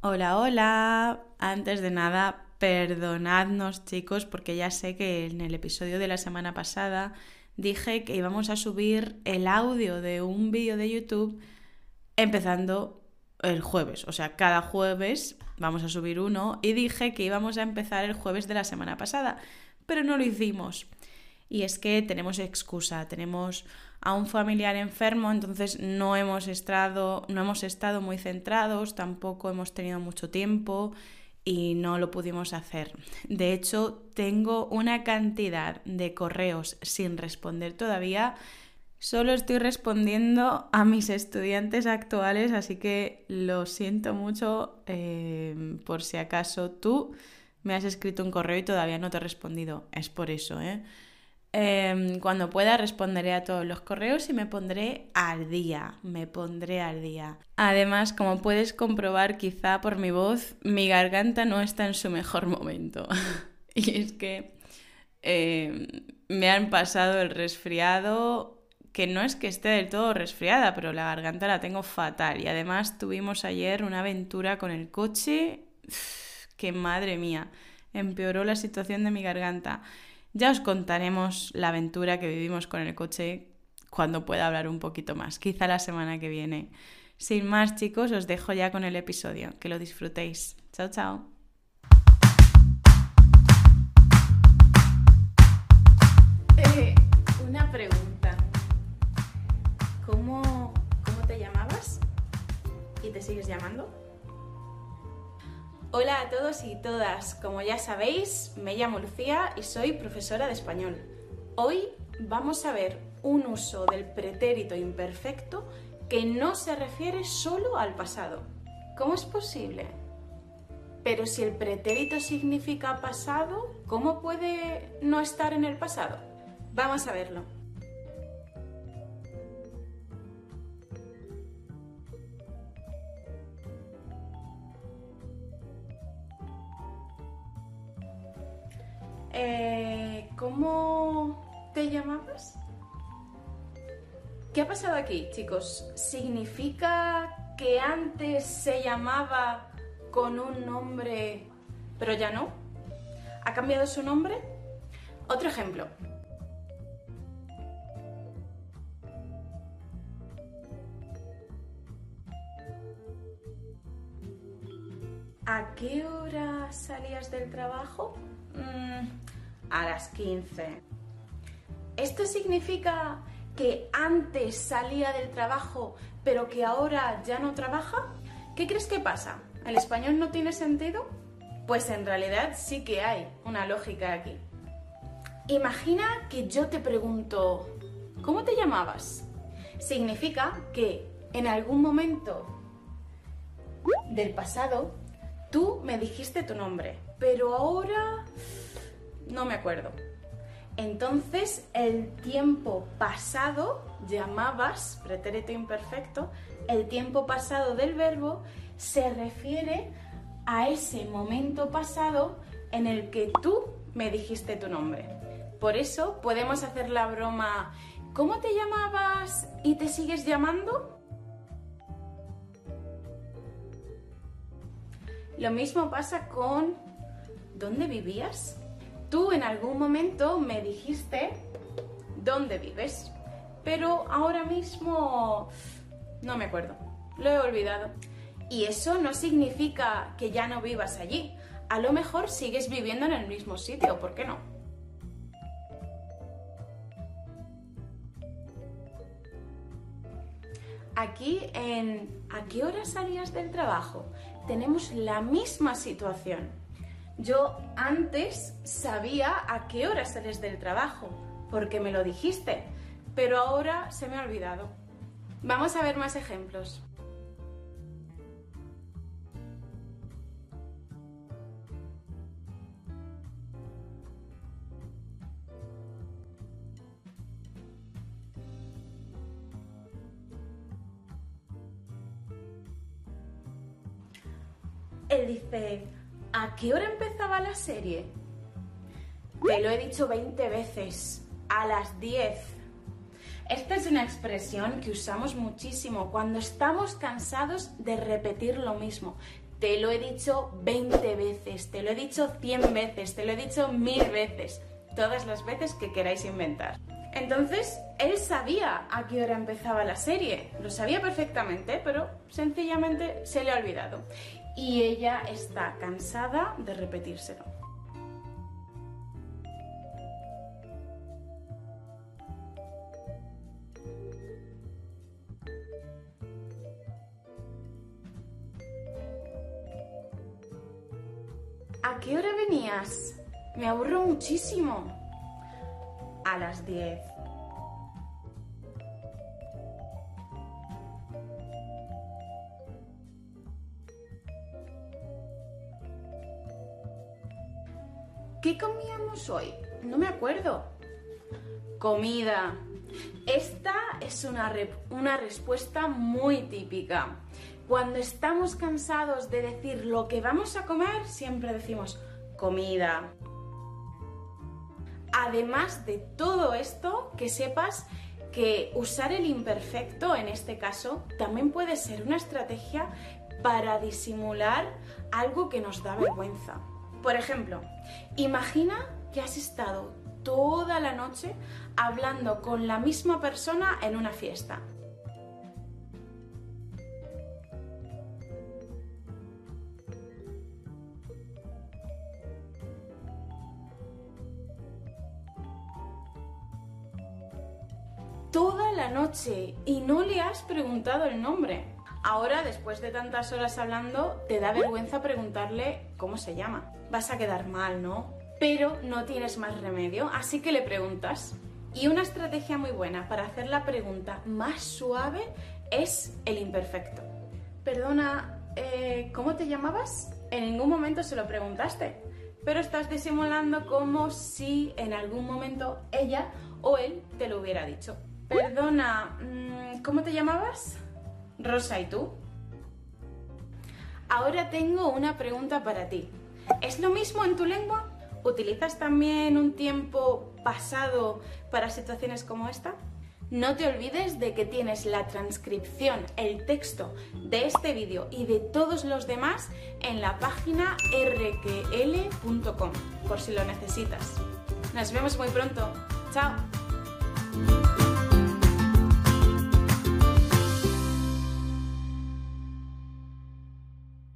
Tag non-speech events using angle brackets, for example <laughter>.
Hola, hola. Antes de nada, perdonadnos chicos porque ya sé que en el episodio de la semana pasada dije que íbamos a subir el audio de un vídeo de YouTube empezando el jueves. O sea, cada jueves vamos a subir uno y dije que íbamos a empezar el jueves de la semana pasada, pero no lo hicimos. Y es que tenemos excusa, tenemos a un familiar enfermo, entonces no hemos estado, no hemos estado muy centrados, tampoco hemos tenido mucho tiempo y no lo pudimos hacer. De hecho, tengo una cantidad de correos sin responder todavía. Solo estoy respondiendo a mis estudiantes actuales, así que lo siento mucho eh, por si acaso tú me has escrito un correo y todavía no te he respondido. Es por eso, ¿eh? Em, cuando pueda responderé a todos los correos y me pondré al día, me pondré al día. Además, como puedes comprobar quizá por mi voz, mi garganta no está en su mejor momento. <laughs> y es que em, me han pasado el resfriado, que no es que esté del todo resfriada, pero la garganta la tengo fatal. Y además tuvimos ayer una aventura con el coche, que madre mía, empeoró la situación de mi garganta. Ya os contaremos la aventura que vivimos con el coche cuando pueda hablar un poquito más, quizá la semana que viene. Sin más, chicos, os dejo ya con el episodio. Que lo disfrutéis. Chao, chao. <laughs> Una pregunta. ¿Cómo, ¿Cómo te llamabas? ¿Y te sigues llamando? Hola a todos y todas, como ya sabéis, me llamo Lucía y soy profesora de español. Hoy vamos a ver un uso del pretérito imperfecto que no se refiere solo al pasado. ¿Cómo es posible? Pero si el pretérito significa pasado, ¿cómo puede no estar en el pasado? Vamos a verlo. Eh, ¿Cómo te llamabas? ¿Qué ha pasado aquí, chicos? ¿Significa que antes se llamaba con un nombre, pero ya no? ¿Ha cambiado su nombre? Otro ejemplo. ¿A qué hora salías del trabajo? Mm, a las 15. ¿Esto significa que antes salía del trabajo pero que ahora ya no trabaja? ¿Qué crees que pasa? ¿El español no tiene sentido? Pues en realidad sí que hay una lógica aquí. Imagina que yo te pregunto, ¿cómo te llamabas? Significa que en algún momento del pasado tú me dijiste tu nombre, pero ahora no me acuerdo. Entonces, el tiempo pasado, llamabas, pretérito imperfecto, el tiempo pasado del verbo se refiere a ese momento pasado en el que tú me dijiste tu nombre. Por eso podemos hacer la broma, ¿cómo te llamabas y te sigues llamando? Lo mismo pasa con ¿dónde vivías? Tú en algún momento me dijiste dónde vives, pero ahora mismo no me acuerdo, lo he olvidado. Y eso no significa que ya no vivas allí. A lo mejor sigues viviendo en el mismo sitio, ¿por qué no? Aquí en ¿a qué hora salías del trabajo? Tenemos la misma situación. Yo antes sabía a qué hora sales del trabajo, porque me lo dijiste, pero ahora se me ha olvidado. Vamos a ver más ejemplos. Él dice, ¿A qué hora empezaba la serie? Te lo he dicho 20 veces. A las 10. Esta es una expresión que usamos muchísimo cuando estamos cansados de repetir lo mismo. te lo he dicho 20 veces, te lo he dicho 100 veces, te lo he dicho mil veces, todas las veces que queráis inventar. Entonces, él sabía a qué hora empezaba la serie, lo sabía perfectamente, pero sencillamente se le ha olvidado. Y ella está cansada de repetírselo. ¿A qué hora venías? Me aburro muchísimo. A las 10. ¿Qué comíamos hoy? No me acuerdo. Comida. Esta es una, una respuesta muy típica. Cuando estamos cansados de decir lo que vamos a comer, siempre decimos comida. Además de todo esto, que sepas que usar el imperfecto en este caso también puede ser una estrategia para disimular algo que nos da vergüenza. Por ejemplo, imagina que has estado toda la noche hablando con la misma persona en una fiesta toda la noche y no le has preguntado el nombre. Ahora, después de tantas horas hablando, te da vergüenza preguntarle cómo se llama. Vas a quedar mal, ¿no? Pero no tienes más remedio, así que le preguntas. Y una estrategia muy buena para hacer la pregunta más suave es el imperfecto. Perdona, eh, ¿cómo te llamabas? En ningún momento se lo preguntaste, pero estás disimulando como si en algún momento ella o él te lo hubiera dicho. Perdona, mm, ¿cómo te llamabas? Rosa, ¿y tú? Ahora tengo una pregunta para ti. ¿Es lo mismo en tu lengua? ¿Utilizas también un tiempo pasado para situaciones como esta? No te olvides de que tienes la transcripción, el texto de este vídeo y de todos los demás en la página rql.com, por si lo necesitas. Nos vemos muy pronto. ¡Chao!